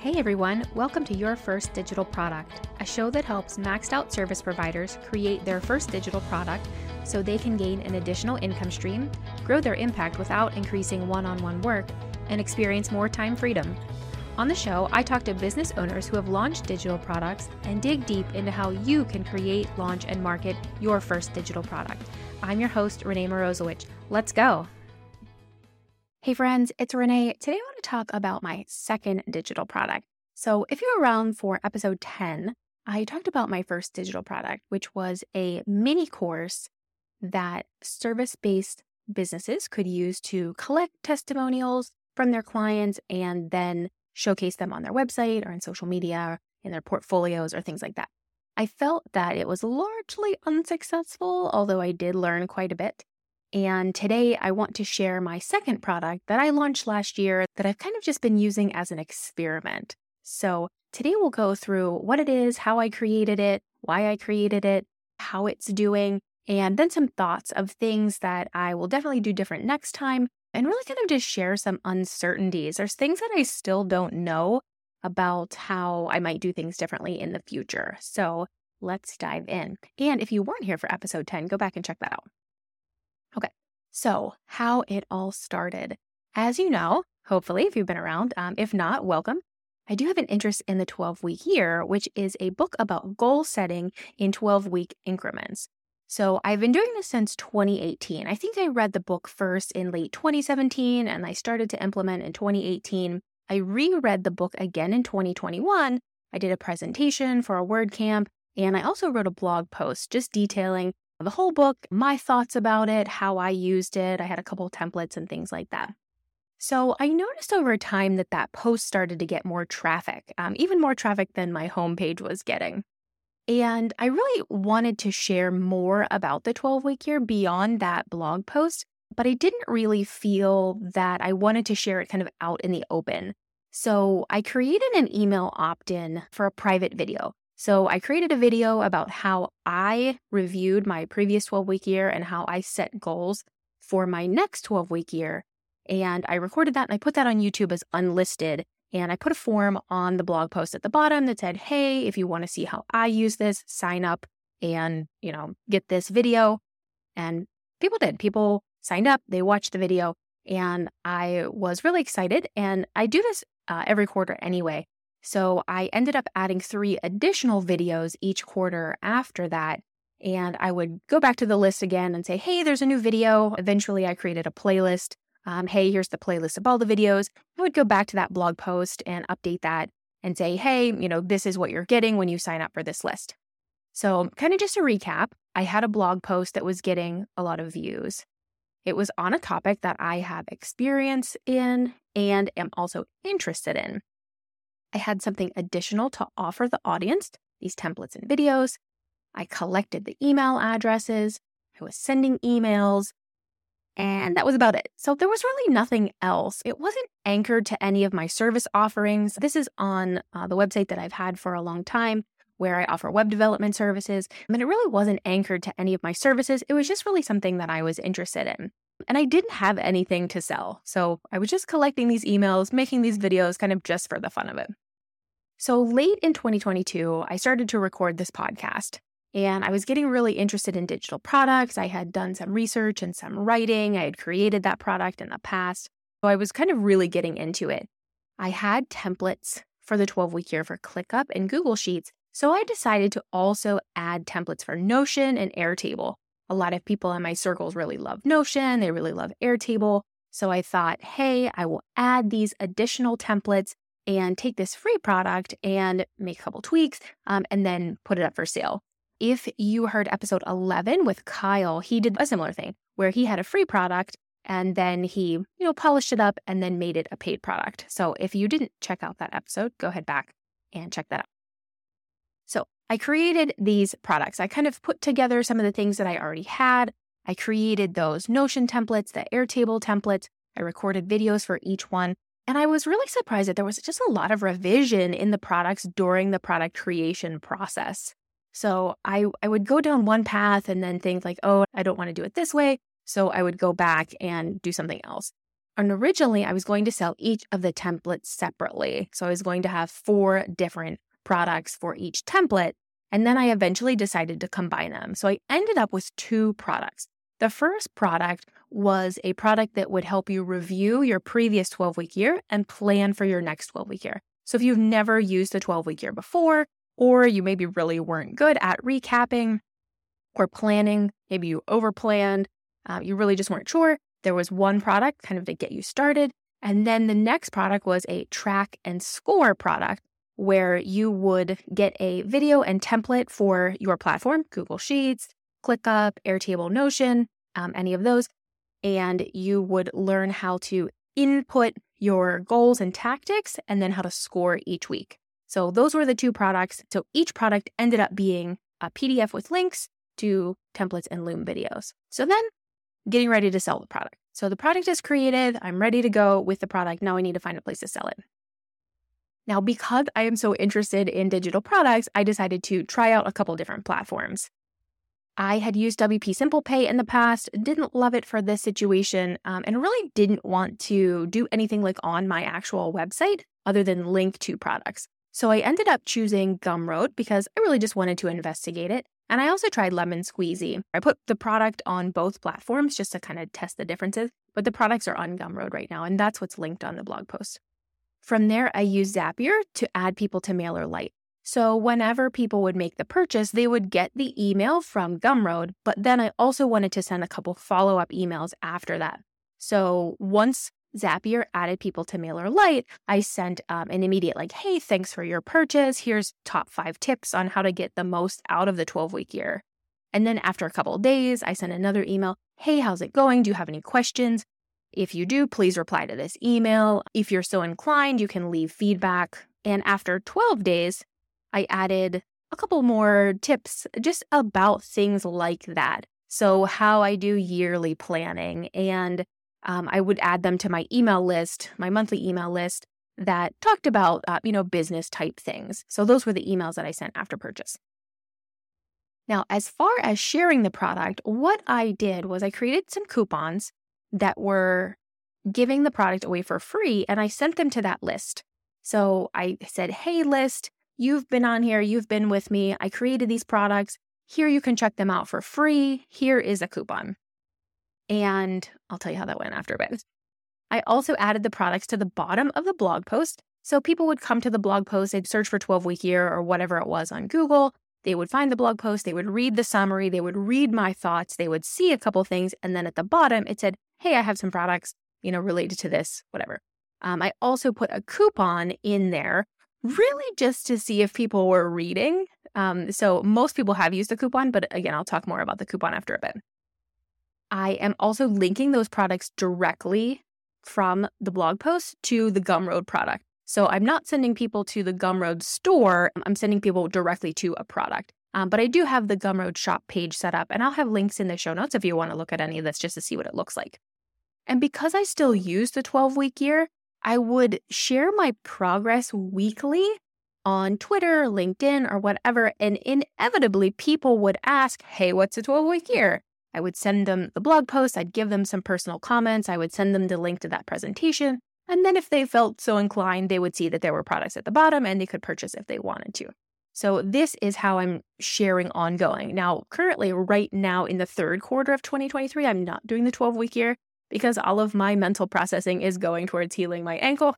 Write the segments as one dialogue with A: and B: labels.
A: Hey everyone, welcome to Your First Digital Product, a show that helps maxed out service providers create their first digital product so they can gain an additional income stream, grow their impact without increasing one on one work, and experience more time freedom. On the show, I talk to business owners who have launched digital products and dig deep into how you can create, launch, and market your first digital product. I'm your host, Renee Morozowicz. Let's go. Hey friends, it's Renee. Today I want to talk about my second digital product. So, if you're around for episode 10, I talked about my first digital product, which was a mini course that service based businesses could use to collect testimonials from their clients and then showcase them on their website or in social media, in their portfolios, or things like that. I felt that it was largely unsuccessful, although I did learn quite a bit. And today I want to share my second product that I launched last year that I've kind of just been using as an experiment. So today we'll go through what it is, how I created it, why I created it, how it's doing, and then some thoughts of things that I will definitely do different next time and really kind of just share some uncertainties. There's things that I still don't know about how I might do things differently in the future. So let's dive in. And if you weren't here for episode 10, go back and check that out. So how it all started. As you know, hopefully, if you've been around, um, if not, welcome. I do have an interest in the 12 week year, which is a book about goal setting in 12 week increments. So I've been doing this since 2018. I think I read the book first in late 2017 and I started to implement in 2018. I reread the book again in 2021. I did a presentation for a WordCamp and I also wrote a blog post just detailing the whole book, my thoughts about it, how I used it. I had a couple templates and things like that. So I noticed over time that that post started to get more traffic, um, even more traffic than my homepage was getting. And I really wanted to share more about the 12 week year beyond that blog post, but I didn't really feel that I wanted to share it kind of out in the open. So I created an email opt in for a private video. So I created a video about how I reviewed my previous 12 week year and how I set goals for my next 12 week year. And I recorded that and I put that on YouTube as unlisted. And I put a form on the blog post at the bottom that said, Hey, if you want to see how I use this, sign up and, you know, get this video. And people did. People signed up, they watched the video, and I was really excited. And I do this uh, every quarter anyway. So I ended up adding three additional videos each quarter after that. And I would go back to the list again and say, hey, there's a new video. Eventually, I created a playlist. Um, hey, here's the playlist of all the videos. I would go back to that blog post and update that and say, hey, you know, this is what you're getting when you sign up for this list. So, kind of just a recap, I had a blog post that was getting a lot of views. It was on a topic that I have experience in and am also interested in. I had something additional to offer the audience these templates and videos. I collected the email addresses. I was sending emails. And that was about it. So there was really nothing else. It wasn't anchored to any of my service offerings. This is on uh, the website that I've had for a long time where I offer web development services. I mean, it really wasn't anchored to any of my services. It was just really something that I was interested in. And I didn't have anything to sell. So I was just collecting these emails, making these videos kind of just for the fun of it. So late in 2022, I started to record this podcast. And I was getting really interested in digital products. I had done some research and some writing. I had created that product in the past. So I was kind of really getting into it. I had templates for the 12 week year for ClickUp and Google Sheets. So I decided to also add templates for Notion and Airtable. A lot of people in my circles really love Notion, they really love Airtable. So I thought, hey, I will add these additional templates and take this free product and make a couple tweaks um, and then put it up for sale. If you heard episode 11 with Kyle, he did a similar thing where he had a free product and then he, you know, polished it up and then made it a paid product. So if you didn't check out that episode, go ahead back and check that out. I created these products. I kind of put together some of the things that I already had. I created those Notion templates, the Airtable templates. I recorded videos for each one. And I was really surprised that there was just a lot of revision in the products during the product creation process. So I, I would go down one path and then think like, oh, I don't want to do it this way. So I would go back and do something else. And originally, I was going to sell each of the templates separately. So I was going to have four different products for each template. And then I eventually decided to combine them. So I ended up with two products. The first product was a product that would help you review your previous 12 week year and plan for your next 12 week year. So if you've never used the 12 week year before, or you maybe really weren't good at recapping or planning, maybe you overplanned, uh, you really just weren't sure, there was one product kind of to get you started. And then the next product was a track and score product where you would get a video and template for your platform, Google Sheets, ClickUp, Airtable, Notion, um, any of those. And you would learn how to input your goals and tactics and then how to score each week. So those were the two products. So each product ended up being a PDF with links to templates and Loom videos. So then getting ready to sell the product. So the product is created. I'm ready to go with the product. Now I need to find a place to sell it. Now, because I am so interested in digital products, I decided to try out a couple different platforms. I had used WP Simple Pay in the past, didn't love it for this situation, um, and really didn't want to do anything like on my actual website other than link to products. So I ended up choosing Gumroad because I really just wanted to investigate it. And I also tried Lemon Squeezy. I put the product on both platforms just to kind of test the differences, but the products are on Gumroad right now, and that's what's linked on the blog post. From there, I used Zapier to add people to MailerLite. So whenever people would make the purchase, they would get the email from Gumroad, but then I also wanted to send a couple follow up emails after that. So once Zapier added people to MailerLite, I sent um, an immediate, like, hey, thanks for your purchase. Here's top five tips on how to get the most out of the 12 week year. And then after a couple days, I sent another email hey, how's it going? Do you have any questions? If you do, please reply to this email. If you're so inclined, you can leave feedback. And after 12 days, I added a couple more tips just about things like that. So, how I do yearly planning and um, I would add them to my email list, my monthly email list that talked about, uh, you know, business type things. So those were the emails that I sent after purchase. Now, as far as sharing the product, what I did was I created some coupons that were giving the product away for free and I sent them to that list. So I said, Hey, list, you've been on here, you've been with me. I created these products. Here you can check them out for free. Here is a coupon. And I'll tell you how that went after a bit. I also added the products to the bottom of the blog post. So people would come to the blog post, they'd search for 12 week year or whatever it was on Google. They would find the blog post, they would read the summary, they would read my thoughts, they would see a couple things. And then at the bottom, it said, Hey, I have some products, you know, related to this, whatever. Um, I also put a coupon in there, really just to see if people were reading. Um, so most people have used the coupon, but again, I'll talk more about the coupon after a bit. I am also linking those products directly from the blog post to the Gumroad product. So I'm not sending people to the Gumroad store, I'm sending people directly to a product. Um, but I do have the Gumroad shop page set up, and I'll have links in the show notes if you want to look at any of this just to see what it looks like. And because I still use the 12 week year, I would share my progress weekly on Twitter, LinkedIn, or whatever. And inevitably, people would ask, Hey, what's a 12 week year? I would send them the blog post, I'd give them some personal comments, I would send them the link to that presentation. And then if they felt so inclined, they would see that there were products at the bottom and they could purchase if they wanted to. So this is how I'm sharing ongoing. Now, currently, right now in the third quarter of 2023, I'm not doing the 12 week year because all of my mental processing is going towards healing my ankle.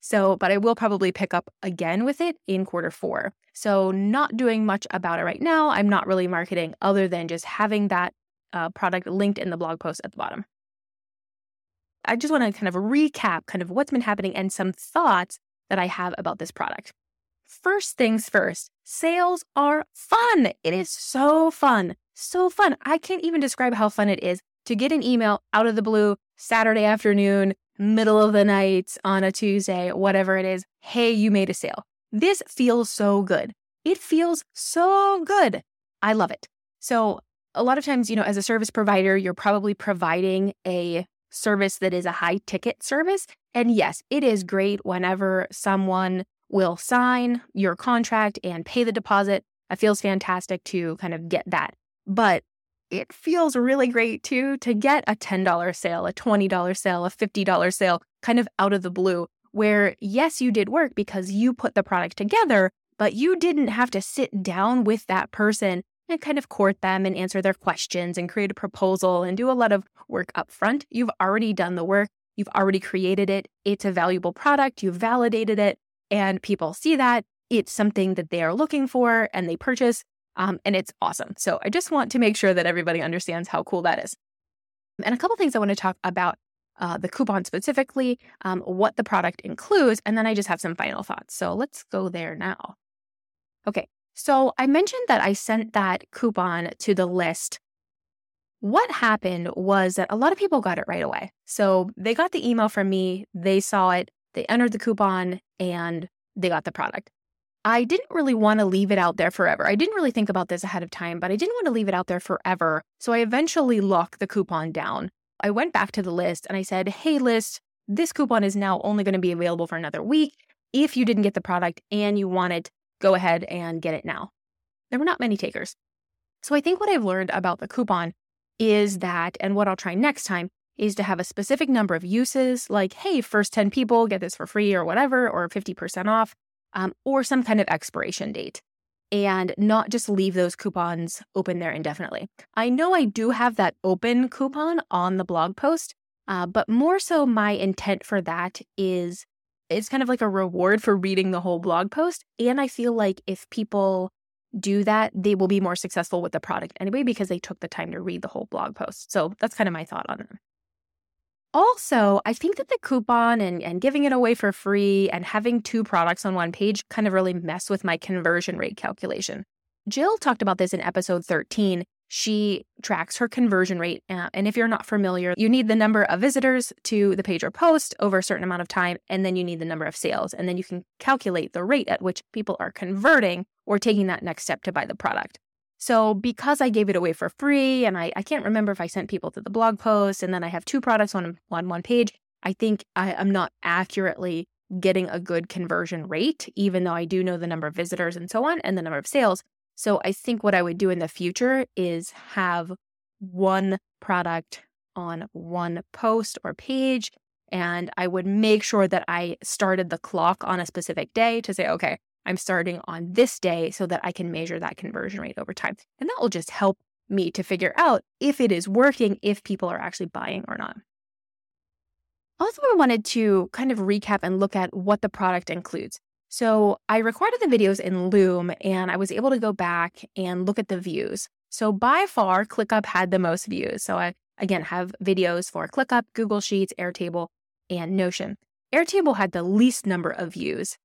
A: So, but I will probably pick up again with it in quarter four. So, not doing much about it right now. I'm not really marketing other than just having that uh, product linked in the blog post at the bottom. I just want to kind of recap kind of what's been happening and some thoughts that I have about this product. First things first, sales are fun. It is so fun. So fun. I can't even describe how fun it is to get an email out of the blue Saturday afternoon, middle of the night on a Tuesday, whatever it is. Hey, you made a sale. This feels so good. It feels so good. I love it. So a lot of times, you know, as a service provider, you're probably providing a service that is a high ticket service. And yes, it is great whenever someone will sign your contract and pay the deposit. It feels fantastic to kind of get that. But it feels really great too to get a $10 sale, a $20 sale, a $50 sale kind of out of the blue, where yes, you did work because you put the product together, but you didn't have to sit down with that person and kind of court them and answer their questions and create a proposal and do a lot of work up front. You've already done the work, you've already created it. It's a valuable product, you've validated it, and people see that. It's something that they are looking for and they purchase. Um, and it's awesome. So I just want to make sure that everybody understands how cool that is. And a couple things I want to talk about uh, the coupon specifically, um, what the product includes, and then I just have some final thoughts. So let's go there now. Okay, so I mentioned that I sent that coupon to the list. What happened was that a lot of people got it right away. So they got the email from me, they saw it, they entered the coupon, and they got the product. I didn't really want to leave it out there forever. I didn't really think about this ahead of time, but I didn't want to leave it out there forever. So I eventually locked the coupon down. I went back to the list and I said, Hey, list, this coupon is now only going to be available for another week. If you didn't get the product and you want it, go ahead and get it now. There were not many takers. So I think what I've learned about the coupon is that, and what I'll try next time, is to have a specific number of uses, like, hey, first 10 people get this for free or whatever, or 50% off um, or some kind of expiration date and not just leave those coupons open there indefinitely. I know I do have that open coupon on the blog post, uh, but more so my intent for that is it's kind of like a reward for reading the whole blog post. And I feel like if people do that, they will be more successful with the product anyway because they took the time to read the whole blog post. So that's kind of my thought on it. Also, I think that the coupon and, and giving it away for free and having two products on one page kind of really mess with my conversion rate calculation. Gill talked about this in episode 13. She tracks her conversion rate. Uh, and if you're not familiar, you need the number of visitors to the page or post over a certain amount of time, and then you need the number of sales. And then you can calculate the rate at which people are converting or taking that next step to buy the product. So, because I gave it away for free, and I, I can't remember if I sent people to the blog post, and then I have two products on, on one page, I think I, am not accurately getting a good conversion rate, even though I do know the number of visitors and so on and the number of sales. So, I think what I would do in the future is have one product on one post or page. And I would make sure that I started the clock on a specific day to say, okay, I'm starting on this day so that I can measure that conversion rate over time. And that will just help me to figure out if it is working, if people are actually buying or not. Also, I wanted to kind of recap and look at what the product includes. So, I recorded the videos in Loom and I was able to go back and look at the views. So, by far, ClickUp had the most views. So, I again have videos for ClickUp, Google Sheets, Airtable, and Notion. Airtable had the least number of views.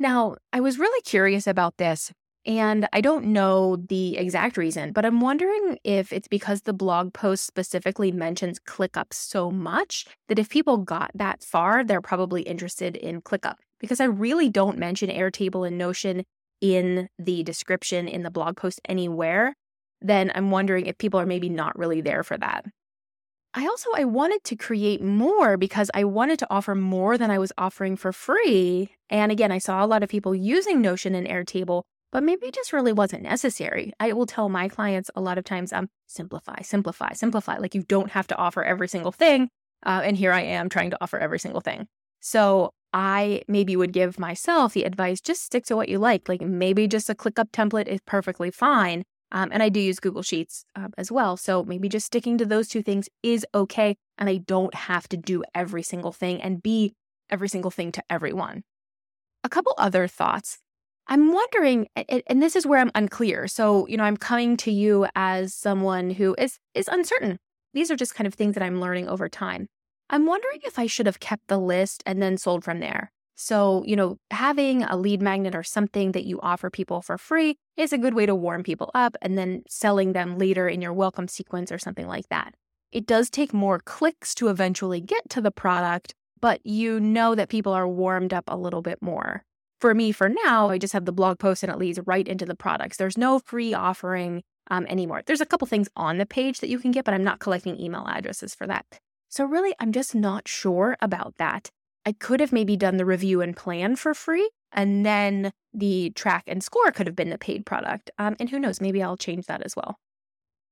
A: Now, I was really curious about this, and I don't know the exact reason, but I'm wondering if it's because the blog post specifically mentions ClickUp so much that if people got that far, they're probably interested in ClickUp. Because I really don't mention Airtable and Notion in the description in the blog post anywhere, then I'm wondering if people are maybe not really there for that. I also I wanted to create more because I wanted to offer more than I was offering for free. And again, I saw a lot of people using Notion and Airtable, but maybe it just really wasn't necessary. I will tell my clients a lot of times, um, simplify, simplify, simplify. Like you don't have to offer every single thing. Uh, and here I am trying to offer every single thing. So I maybe would give myself the advice just stick to what you like. Like maybe just a ClickUp template is perfectly fine. Um, and I do use Google Sheets um, as well. So maybe just sticking to those two things is okay. And I don't have to do every single thing and be every single thing to everyone. A couple other thoughts. I'm wondering, and this is where I'm unclear. So, you know, I'm coming to you as someone who is is uncertain. These are just kind of things that I'm learning over time. I'm wondering if I should have kept the list and then sold from there. So, you know, having a lead magnet or something that you offer people for free is a good way to warm people up and then selling them later in your welcome sequence or something like that. It does take more clicks to eventually get to the product, but you know that people are warmed up a little bit more. For me, for now, I just have the blog post and it leads right into the products. There's no free offering um, anymore. There's a couple things on the page that you can get, but I'm not collecting email addresses for that. So, really, I'm just not sure about that. I could have maybe done the review and plan for free, and then the track and score could have been the paid product. Um, and who knows, maybe I'll change that as well.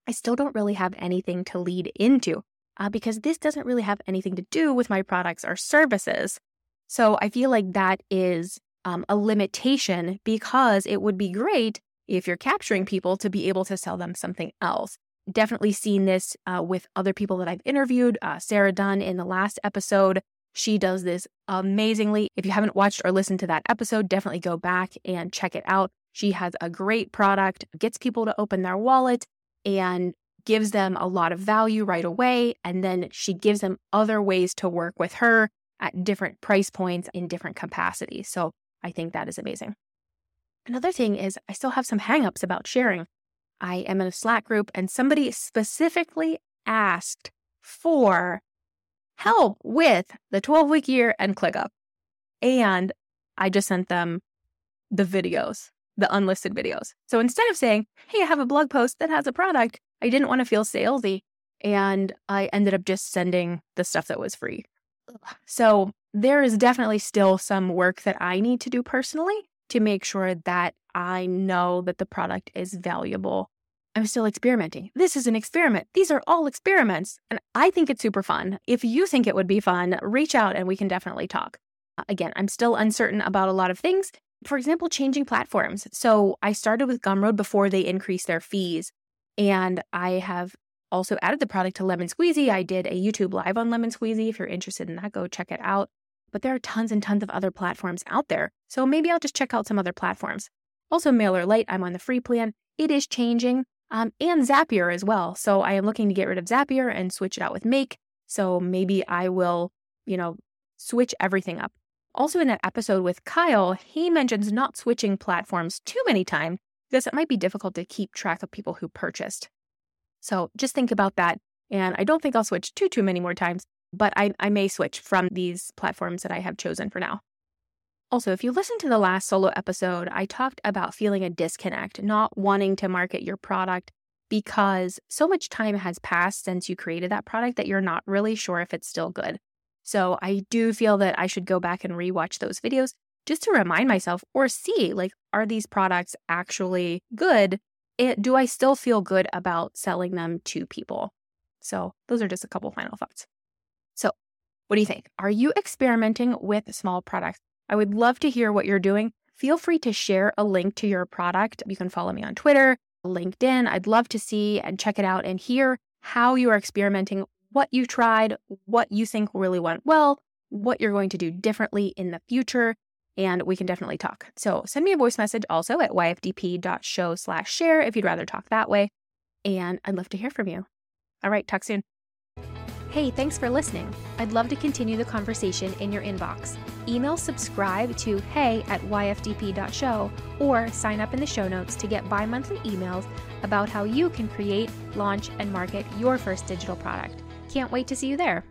A: I still don't really have anything to lead into uh, because this doesn't really have anything to do with my products or services. So I feel like that is um, a limitation because it would be great if you're capturing people to be able to sell them something else. Definitely seen this uh, with other people that I've interviewed. Uh, Sara Dunn in the last episode, she does this amazingly. If you haven't watched or listened to that episode, definitely go back and check it out. She has a great product, gets people to open their wallet, and gives them a lot of value right away. And then she gives them other ways to work with her at different price points in different capacities. So I think that is amazing. Another thing is, I still have some hangups about sharing. I am in a Slack group, and somebody specifically asked for help with the 12 week year and ClickUp. And I just sent them the videos, the unlisted videos. So instead of saying, Hey, I have a blog post that has a product, I didn't want to feel salesy. And I ended up just sending the stuff that was free. So there is definitely still some work that I need to do personally to make sure that I know that the product is valuable. I'm still experimenting. This is an experiment. These are all experiments. And I think it's super fun. If you think it would be fun, reach out and we can definitely talk. Uh, again, I'm still uncertain about a lot of things. For example, changing platforms. So I started with Gumroad before they increased their fees. And I have also added the product to Lemon Squeezy. I did a YouTube live on Lemon Squeezy. If you're interested in that, go check it out. But there are tons and tons of other platforms out there. So maybe I'll just check out some other platforms. Also, MailerLite, I'm on the free plan. It is changing. Um, and Zapier as well. So I am looking to get rid of Zapier and switch it out with Make. So maybe I will, you know, switch everything up. Also, in that episode with Kyle, he mentions not switching platforms too many times because it might be difficult to keep track of people who purchased. So just think about that. And I don't think I'll switch too, too many more times, but I, I may switch from these platforms that I have chosen for now. Also, if you listen to the last solo episode, I talked about feeling a disconnect, not wanting to market your product because so much time has passed since you created that product that you're not really sure if it's still good. So I do feel that I should go back and rewatch those videos just to remind myself or see like, are these products actually good? It, do I still feel good about selling them to people? So those are just a couple final thoughts. So, what do you think? Are you experimenting with small products? I would love to hear what you're doing. Feel free to share a link to your product. You can follow me on Twitter, LinkedIn. I'd love to see and check it out and hear how you are experimenting, what you tried, what you think really went well, what you're going to do differently in the future and we can definitely talk. So send me a voice message also at yfdp.show slash share if you'd rather talk that way. And I'd love to hear from you. All right, talk soon. Hey, thanks for listening. I'd love to continue the conversation in your inbox. Email subscribe to hey at yfdp.show or sign up in the show notes to get bi monthly emails about how you can create, launch, and market your first digital product. Can't wait to see you there.